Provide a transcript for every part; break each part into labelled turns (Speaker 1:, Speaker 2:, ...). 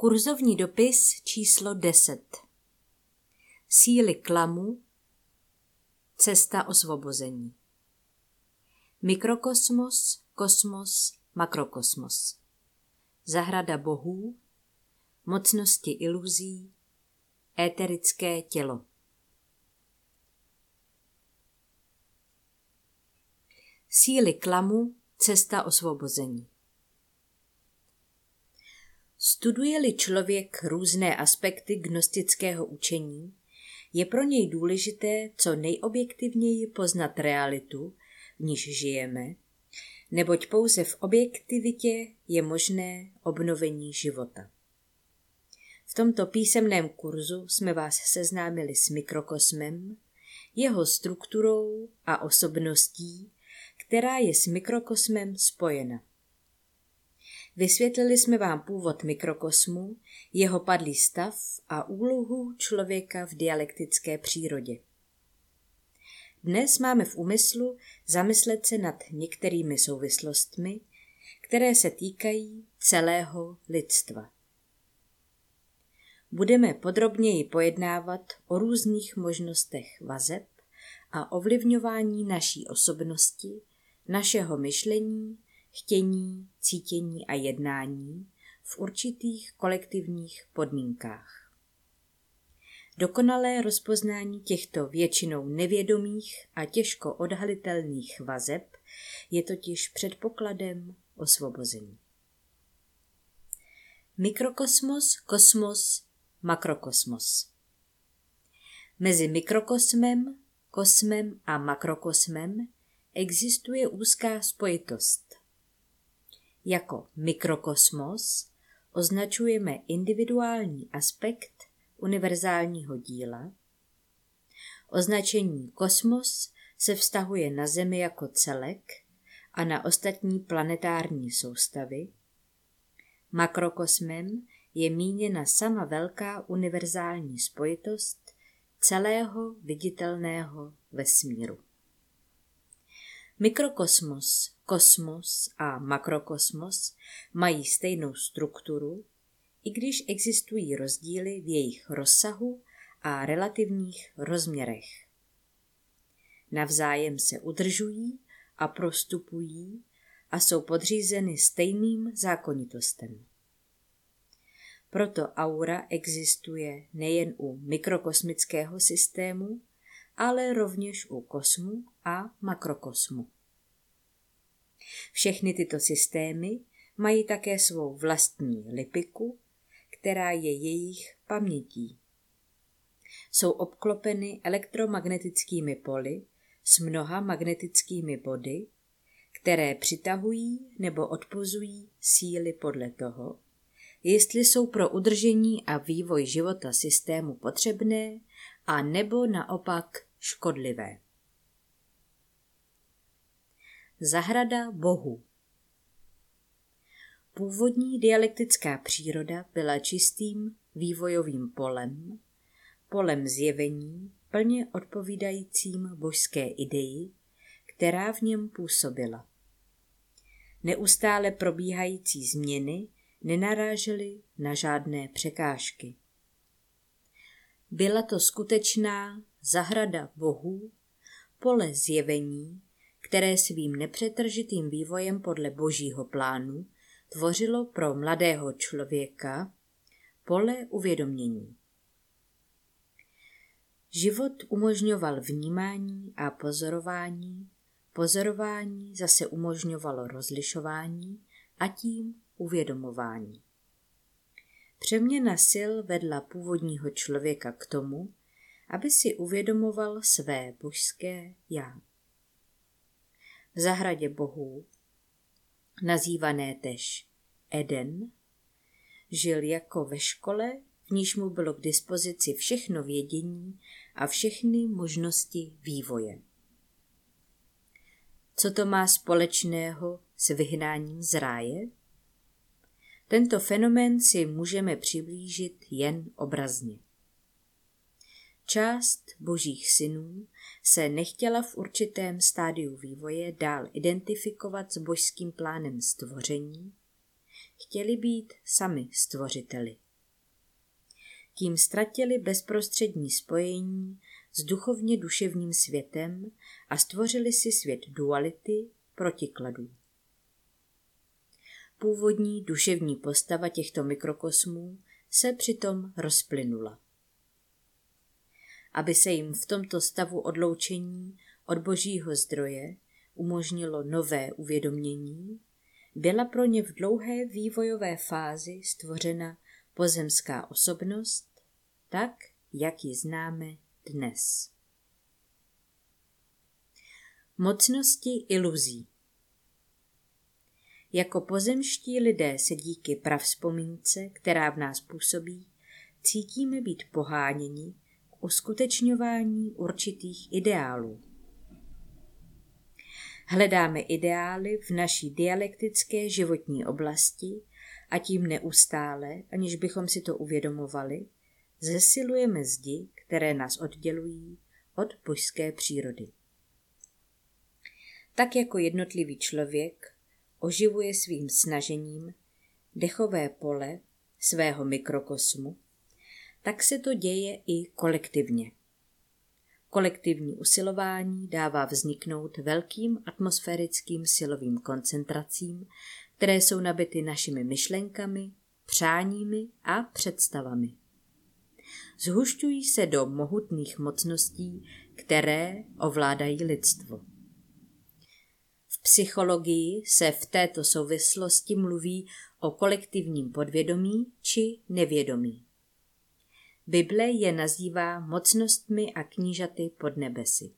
Speaker 1: Kurzovní dopis číslo 10 Síly klamu Cesta osvobození. Mikrokosmos, kosmos, makrokosmos. Zahrada bohů Mocnosti iluzí Éterické tělo. Síly klamu Cesta osvobození Studuje-li člověk různé aspekty gnostického učení, je pro něj důležité co nejobjektivněji poznat realitu, v níž žijeme, neboť pouze v objektivitě je možné obnovení života. V tomto písemném kurzu jsme vás seznámili s mikrokosmem, jeho strukturou a osobností, která je s mikrokosmem spojena. Vysvětlili jsme vám původ mikrokosmu, jeho padlý stav a úlohu člověka v dialektické přírodě. Dnes máme v úmyslu zamyslet se nad některými souvislostmi, které se týkají celého lidstva. Budeme podrobněji pojednávat o různých možnostech vazeb a ovlivňování naší osobnosti, našeho myšlení chtění, cítění a jednání v určitých kolektivních podmínkách. Dokonalé rozpoznání těchto většinou nevědomých a těžko odhalitelných vazeb je totiž předpokladem osvobození. Mikrokosmos, kosmos, makrokosmos. Mezi mikrokosmem, kosmem a makrokosmem existuje úzká spojitost. Jako mikrokosmos označujeme individuální aspekt univerzálního díla. Označení kosmos se vztahuje na Zemi jako celek a na ostatní planetární soustavy. Makrokosmem je míněna sama velká univerzální spojitost celého viditelného vesmíru. Mikrokosmos, kosmos a makrokosmos mají stejnou strukturu, i když existují rozdíly v jejich rozsahu a relativních rozměrech. Navzájem se udržují a prostupují a jsou podřízeny stejným zákonitostem. Proto aura existuje nejen u mikrokosmického systému, ale rovněž u kosmu a makrokosmu. Všechny tyto systémy mají také svou vlastní lipiku, která je jejich pamětí. Jsou obklopeny elektromagnetickými poli s mnoha magnetickými body, které přitahují nebo odpozují síly podle toho, jestli jsou pro udržení a vývoj života systému potřebné a nebo naopak škodlivé. Zahrada bohu Původní dialektická příroda byla čistým vývojovým polem, polem zjevení, plně odpovídajícím božské ideji, která v něm působila. Neustále probíhající změny nenarážely na žádné překážky. Byla to skutečná zahrada bohů, pole zjevení, které svým nepřetržitým vývojem podle božího plánu tvořilo pro mladého člověka pole uvědomění. Život umožňoval vnímání a pozorování, pozorování zase umožňovalo rozlišování a tím uvědomování. Přeměna sil vedla původního člověka k tomu, aby si uvědomoval své božské já. V zahradě bohů, nazývané tež Eden, žil jako ve škole, v níž mu bylo k dispozici všechno vědění a všechny možnosti vývoje. Co to má společného s vyhnáním z ráje? Tento fenomén si můžeme přiblížit jen obrazně. Část božích synů se nechtěla v určitém stádiu vývoje dál identifikovat s božským plánem stvoření, chtěli být sami stvořiteli. tím ztratili bezprostřední spojení s duchovně duševním světem a stvořili si svět duality protikladů. Původní duševní postava těchto mikrokosmů se přitom rozplynula. Aby se jim v tomto stavu odloučení od božího zdroje umožnilo nové uvědomění, byla pro ně v dlouhé vývojové fázi stvořena pozemská osobnost, tak, jak ji známe dnes. Mocnosti iluzí Jako pozemští lidé se díky pravzpomínce, která v nás působí, cítíme být poháněni uskutečňování určitých ideálů. Hledáme ideály v naší dialektické životní oblasti a tím neustále, aniž bychom si to uvědomovali, zesilujeme zdi, které nás oddělují od božské přírody. Tak jako jednotlivý člověk oživuje svým snažením dechové pole svého mikrokosmu, tak se to děje i kolektivně. Kolektivní usilování dává vzniknout velkým atmosférickým silovým koncentracím, které jsou nabity našimi myšlenkami, přáními a představami. Zhušťují se do mohutných mocností, které ovládají lidstvo. V psychologii se v této souvislosti mluví o kolektivním podvědomí či nevědomí. Bible je nazývá mocnostmi a knížaty pod nebesy.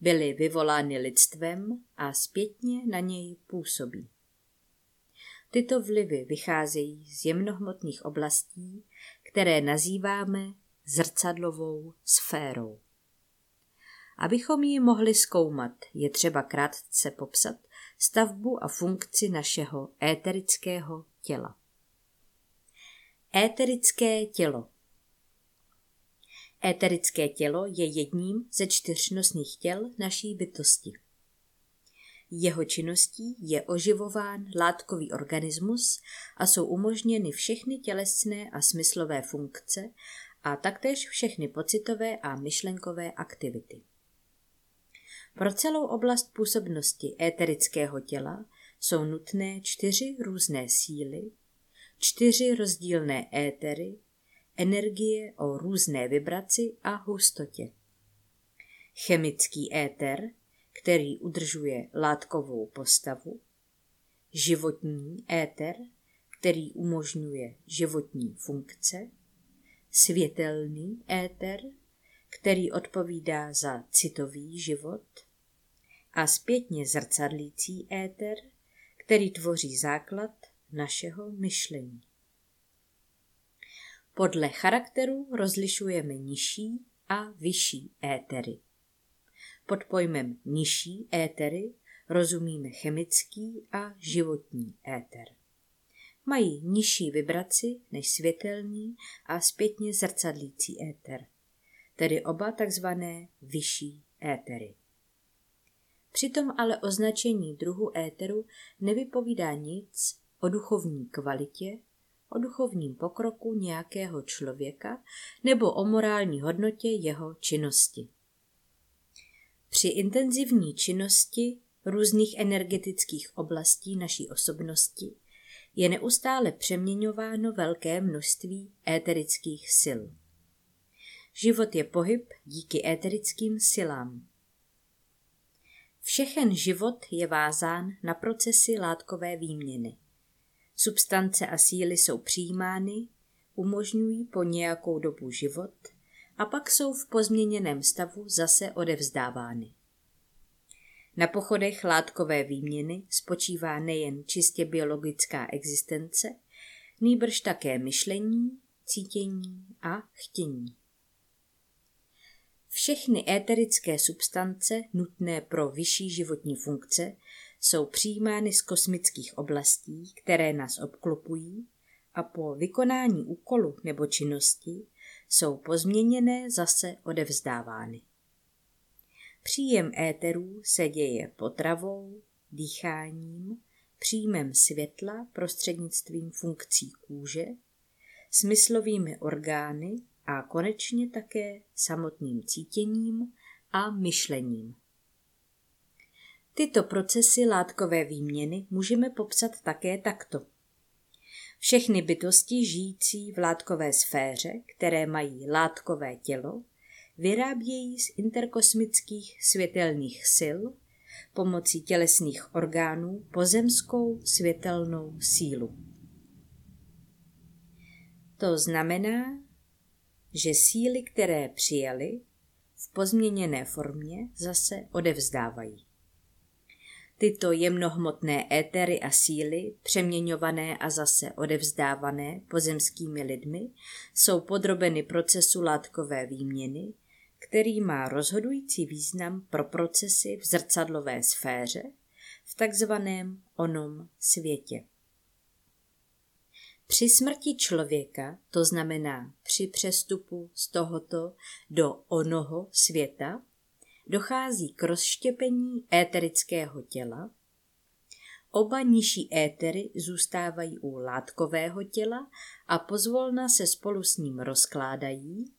Speaker 1: Byly vyvolány lidstvem a zpětně na něj působí. Tyto vlivy vycházejí z jemnohmotných oblastí, které nazýváme zrcadlovou sférou. Abychom ji mohli zkoumat, je třeba krátce popsat stavbu a funkci našeho éterického těla. Éterické tělo Éterické tělo je jedním ze čtyřnosných těl naší bytosti. Jeho činností je oživován látkový organismus a jsou umožněny všechny tělesné a smyslové funkce a taktéž všechny pocitové a myšlenkové aktivity. Pro celou oblast působnosti éterického těla jsou nutné čtyři různé síly, čtyři rozdílné étery, energie o různé vibraci a hustotě. Chemický éter, který udržuje látkovou postavu, životní éter, který umožňuje životní funkce, světelný éter, který odpovídá za citový život. A zpětně zrcadlící éter, který tvoří základ našeho myšlení. Podle charakteru rozlišujeme nižší a vyšší étery. Pod pojmem nižší étery rozumíme chemický a životní éter. Mají nižší vibraci než světelný a zpětně zrcadlící éter, tedy oba takzvané vyšší étery. Přitom ale označení druhu éteru nevypovídá nic o duchovní kvalitě, o duchovním pokroku nějakého člověka nebo o morální hodnotě jeho činnosti. Při intenzivní činnosti různých energetických oblastí naší osobnosti je neustále přeměňováno velké množství éterických sil. Život je pohyb díky éterickým silám. Všechen život je vázán na procesy látkové výměny. Substance a síly jsou přijímány, umožňují po nějakou dobu život a pak jsou v pozměněném stavu zase odevzdávány. Na pochodech látkové výměny spočívá nejen čistě biologická existence, nýbrž také myšlení, cítění a chtění. Všechny éterické substance nutné pro vyšší životní funkce jsou přijímány z kosmických oblastí, které nás obklopují a po vykonání úkolu nebo činnosti jsou pozměněné zase odevzdávány. Příjem éterů se děje potravou, dýcháním, příjmem světla prostřednictvím funkcí kůže, smyslovými orgány a konečně také samotným cítěním a myšlením. Tyto procesy látkové výměny můžeme popsat také takto. Všechny bytosti žijící v látkové sféře, které mají látkové tělo, vyrábějí z interkosmických světelných sil pomocí tělesných orgánů pozemskou světelnou sílu. To znamená, že síly, které přijali, v pozměněné formě zase odevzdávají. Tyto jemnohmotné étery a síly, přeměňované a zase odevzdávané pozemskými lidmi, jsou podrobeny procesu látkové výměny, který má rozhodující význam pro procesy v zrcadlové sféře v takzvaném onom světě. Při smrti člověka, to znamená při přestupu z tohoto do onoho světa, dochází k rozštěpení éterického těla. Oba nižší étery zůstávají u látkového těla a pozvolna se spolu s ním rozkládají,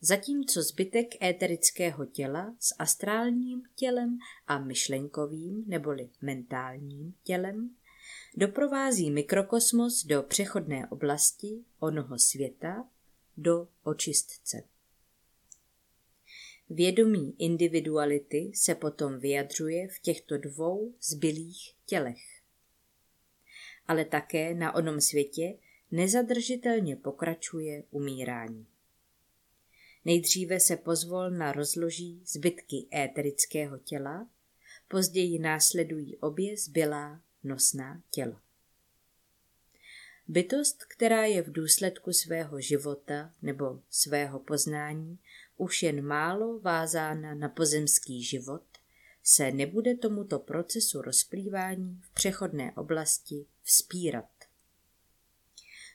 Speaker 1: zatímco zbytek éterického těla s astrálním tělem a myšlenkovým neboli mentálním tělem doprovází mikrokosmos do přechodné oblasti onoho světa, do očistce. Vědomí individuality se potom vyjadřuje v těchto dvou zbylých tělech. Ale také na onom světě nezadržitelně pokračuje umírání. Nejdříve se pozvolna rozloží zbytky éterického těla, později následují obě zbylá nosná těla. Bytost, která je v důsledku svého života nebo svého poznání už jen málo vázána na pozemský život, se nebude tomuto procesu rozplývání v přechodné oblasti vzpírat.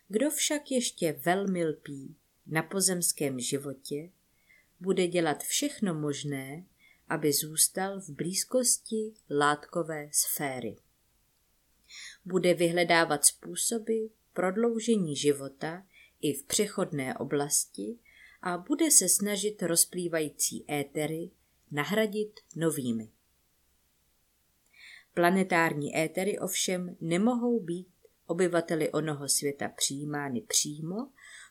Speaker 1: Kdo však ještě velmi lpí na pozemském životě, bude dělat všechno možné, aby zůstal v blízkosti látkové sféry. Bude vyhledávat způsoby prodloužení života i v přechodné oblasti a bude se snažit rozplývající étery nahradit novými. Planetární étery ovšem nemohou být obyvateli onoho světa přijímány přímo,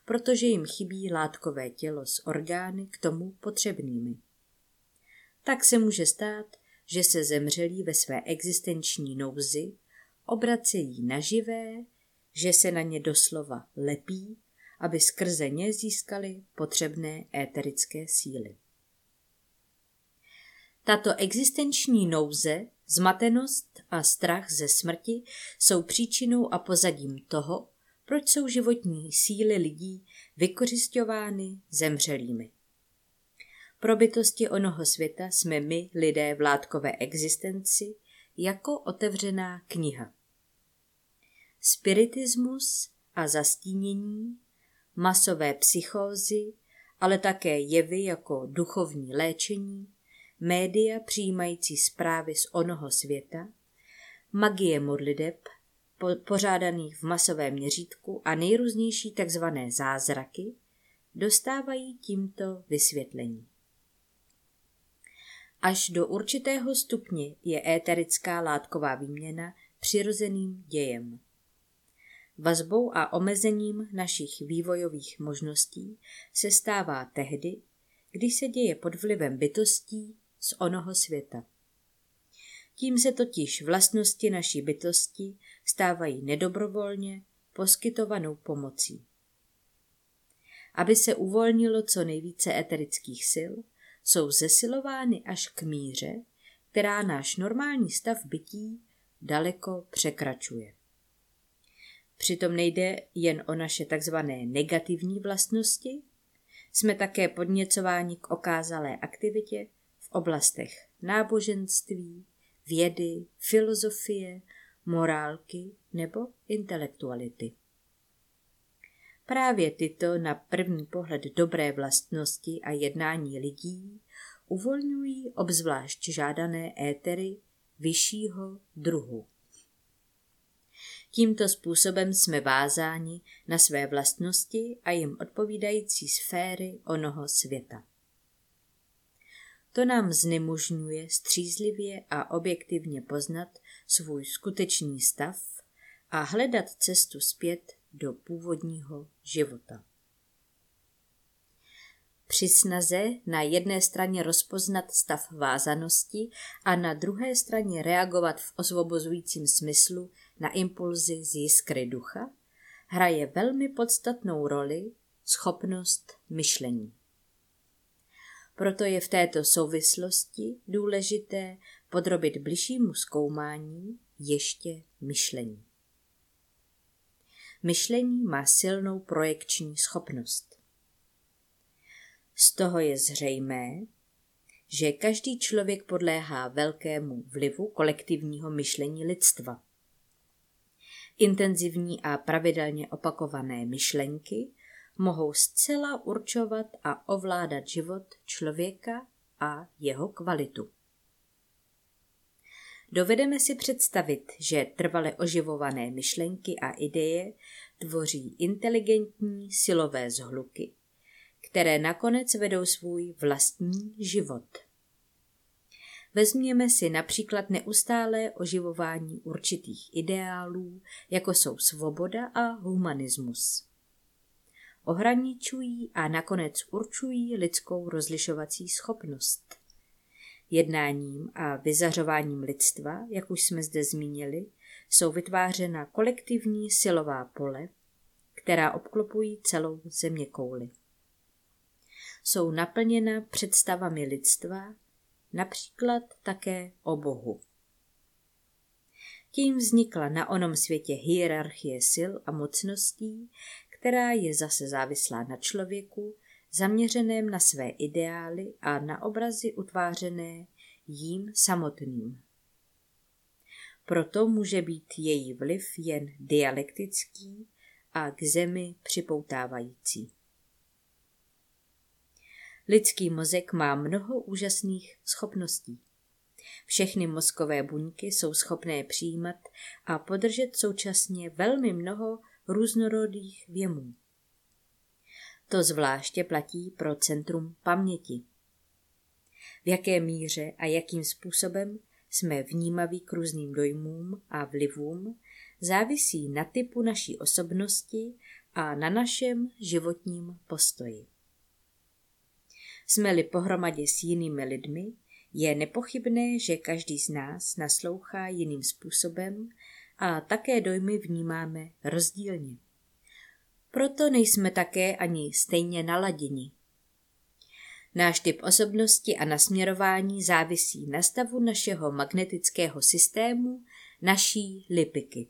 Speaker 1: protože jim chybí látkové tělo s orgány k tomu potřebnými. Tak se může stát, že se zemřelí ve své existenční nouzi obracejí na živé, že se na ně doslova lepí, aby skrze ně získali potřebné éterické síly. Tato existenční nouze, zmatenost a strach ze smrti jsou příčinou a pozadím toho, proč jsou životní síly lidí vykořišťovány zemřelými. Pro bytosti onoho světa jsme my, lidé v látkové existenci, jako otevřená kniha. Spiritismus a zastínění, masové psychózy, ale také jevy jako duchovní léčení, média přijímající zprávy z onoho světa, magie modliteb po, pořádaných v masovém měřítku a nejrůznější tzv. zázraky dostávají tímto vysvětlení. Až do určitého stupně je éterická látková výměna přirozeným dějem. Vazbou a omezením našich vývojových možností se stává tehdy, když se děje pod vlivem bytostí z onoho světa. Tím se totiž vlastnosti naší bytosti stávají nedobrovolně poskytovanou pomocí. Aby se uvolnilo co nejvíce eterických sil, jsou zesilovány až k míře, která náš normální stav bytí daleko překračuje. Přitom nejde jen o naše takzvané negativní vlastnosti, jsme také podněcováni k okázalé aktivitě v oblastech náboženství, vědy, filozofie, morálky nebo intelektuality. Právě tyto na první pohled dobré vlastnosti a jednání lidí uvolňují obzvlášť žádané étery vyššího druhu. Tímto způsobem jsme vázáni na své vlastnosti a jim odpovídající sféry onoho světa. To nám znemožňuje střízlivě a objektivně poznat svůj skutečný stav a hledat cestu zpět do původního života. Při snaze na jedné straně rozpoznat stav vázanosti a na druhé straně reagovat v osvobozujícím smyslu na impulzy z jiskry ducha, hraje velmi podstatnou roli schopnost myšlení. Proto je v této souvislosti důležité podrobit bližšímu zkoumání ještě myšlení. Myšlení má silnou projekční schopnost. Z toho je zřejmé, že každý člověk podléhá velkému vlivu kolektivního myšlení lidstva. Intenzivní a pravidelně opakované myšlenky mohou zcela určovat a ovládat život člověka a jeho kvalitu. Dovedeme si představit, že trvale oživované myšlenky a ideje tvoří inteligentní silové zhluky, které nakonec vedou svůj vlastní život. Vezměme si například neustálé oživování určitých ideálů, jako jsou svoboda a humanismus. Ohraničují a nakonec určují lidskou rozlišovací schopnost. Jednáním a vyzařováním lidstva, jak už jsme zde zmínili, jsou vytvářena kolektivní silová pole, která obklopují celou zeměkouli. Jsou naplněna představami lidstva, například také o Bohu. Tím vznikla na onom světě hierarchie sil a mocností, která je zase závislá na člověku, zaměřeném na své ideály a na obrazy utvářené jím samotným. Proto může být její vliv jen dialektický a k zemi připoutávající. Lidský mozek má mnoho úžasných schopností. Všechny mozkové buňky jsou schopné přijímat a podržet současně velmi mnoho různorodých věmů. To zvláště platí pro centrum paměti. V jaké míře a jakým způsobem jsme vnímaví k různým dojmům a vlivům, závisí na typu naší osobnosti a na našem životním postoji. Jsme-li pohromadě s jinými lidmi, je nepochybné, že každý z nás naslouchá jiným způsobem a také dojmy vnímáme rozdílně. Proto nejsme také ani stejně naladěni. Náš typ osobnosti a nasměrování závisí na stavu našeho magnetického systému, naší lipiky.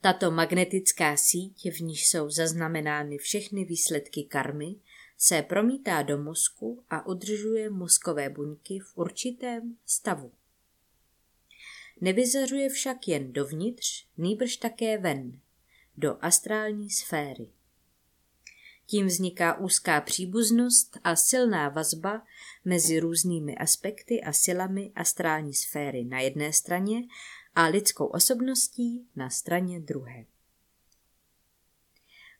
Speaker 1: Tato magnetická síť, v níž jsou zaznamenány všechny výsledky karmy, se promítá do mozku a udržuje mozkové buňky v určitém stavu. Nevyzařuje však jen dovnitř, nýbrž také ven, do astrální sféry. Tím vzniká úzká příbuznost a silná vazba mezi různými aspekty a silami astrální sféry na jedné straně a lidskou osobností na straně druhé.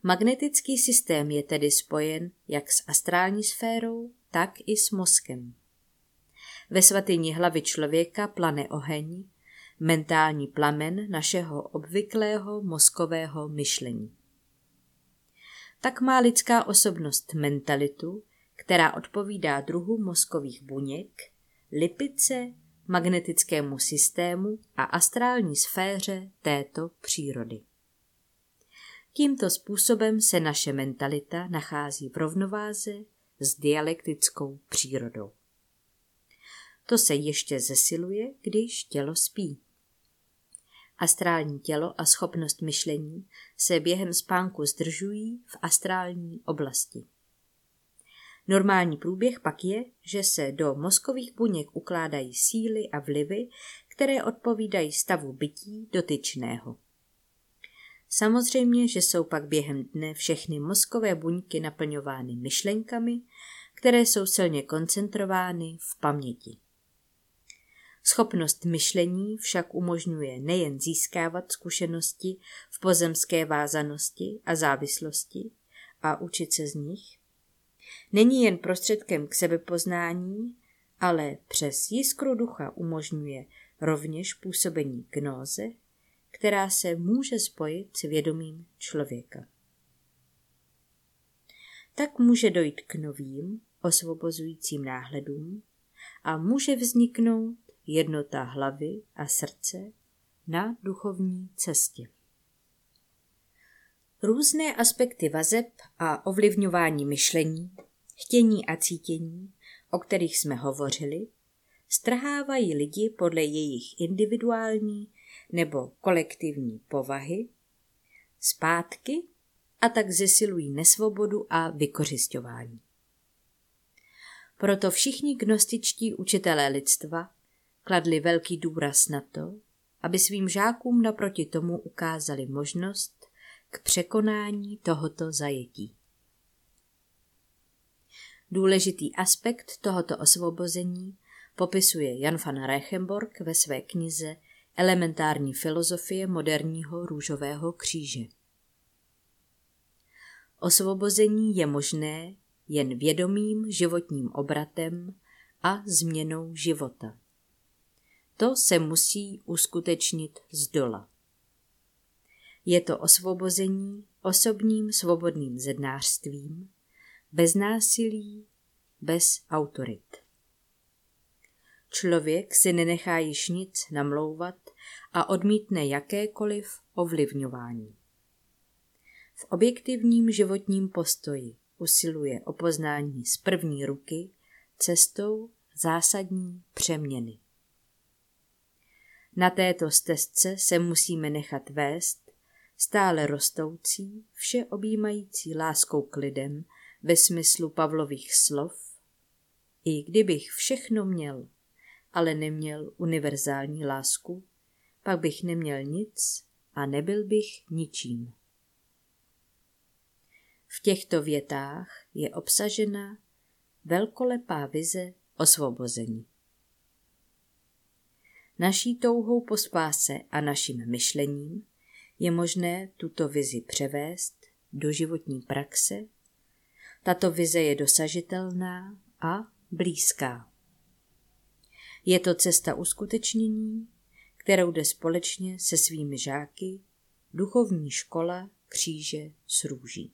Speaker 1: Magnetický systém je tedy spojen jak s astrální sférou, tak i s mozkem. Ve svatyni hlavy člověka plane oheň, mentální plamen našeho obvyklého mozkového myšlení. Tak má lidská osobnost mentalitu, která odpovídá druhu mozkových buněk, lipice, magnetickému systému a astrální sféře této přírody. Tímto způsobem se naše mentalita nachází v rovnováze s dialektickou přírodou. To se ještě zesiluje, když tělo spí. Astrální tělo a schopnost myšlení se během spánku zdržují v astrální oblasti. Normální průběh pak je, že se do mozkových buněk ukládají síly a vlivy, které odpovídají stavu bytí dotyčného. Samozřejmě, že jsou pak během dne všechny mozkové buňky naplňovány myšlenkami, které jsou silně koncentrovány v paměti. Schopnost myšlení však umožňuje nejen získávat zkušenosti v pozemské vázanosti a závislosti a učit se z nich, není jen prostředkem k sebepoznání, ale přes jiskru ducha umožňuje rovněž působení gnóze, která se může spojit s vědomím člověka. Tak může dojít k novým, osvobozujícím náhledům a může vzniknout jednota hlavy a srdce na duchovní cestě. Různé aspekty vazeb a ovlivňování myšlení, chtění a cítění, o kterých jsme hovořili, strhávají lidi podle jejich individuální nebo kolektivní povahy zpátky a tak zesilují nesvobodu a vykořišťování. Proto všichni gnostičtí učitelé lidstva kladli velký důraz na to, aby svým žákům naproti tomu ukázali možnost k překonání tohoto zajetí. Důležitý aspekt tohoto osvobození popisuje Jan van Reichenborg ve své knize Elementární filozofie moderního růžového kříže. Osvobození je možné jen vědomým životním obratem a změnou života. To se musí uskutečnit z dola. Je to osvobození osobním svobodným zednářstvím, bez násilí, bez autorit. Člověk si nenechá již nic namlouvat a odmítne jakékoliv ovlivňování. V objektivním životním postoji usiluje o poznání z první ruky cestou zásadní přeměny. Na této stezce se musíme nechat vést stále rostoucí, vše objímající láskou k lidem ve smyslu Pavlových slov. I kdybych všechno měl, ale neměl univerzální lásku, pak bych neměl nic a nebyl bych ničím. V těchto větách je obsažena velkolepá vize osvobození. Naší touhou po spáse a naším myšlením je možné tuto vizi převést do životní praxe. Tato vize je dosažitelná a blízká. Je to cesta uskutečnění, kterou jde společně se svými žáky duchovní škola kříže s růží.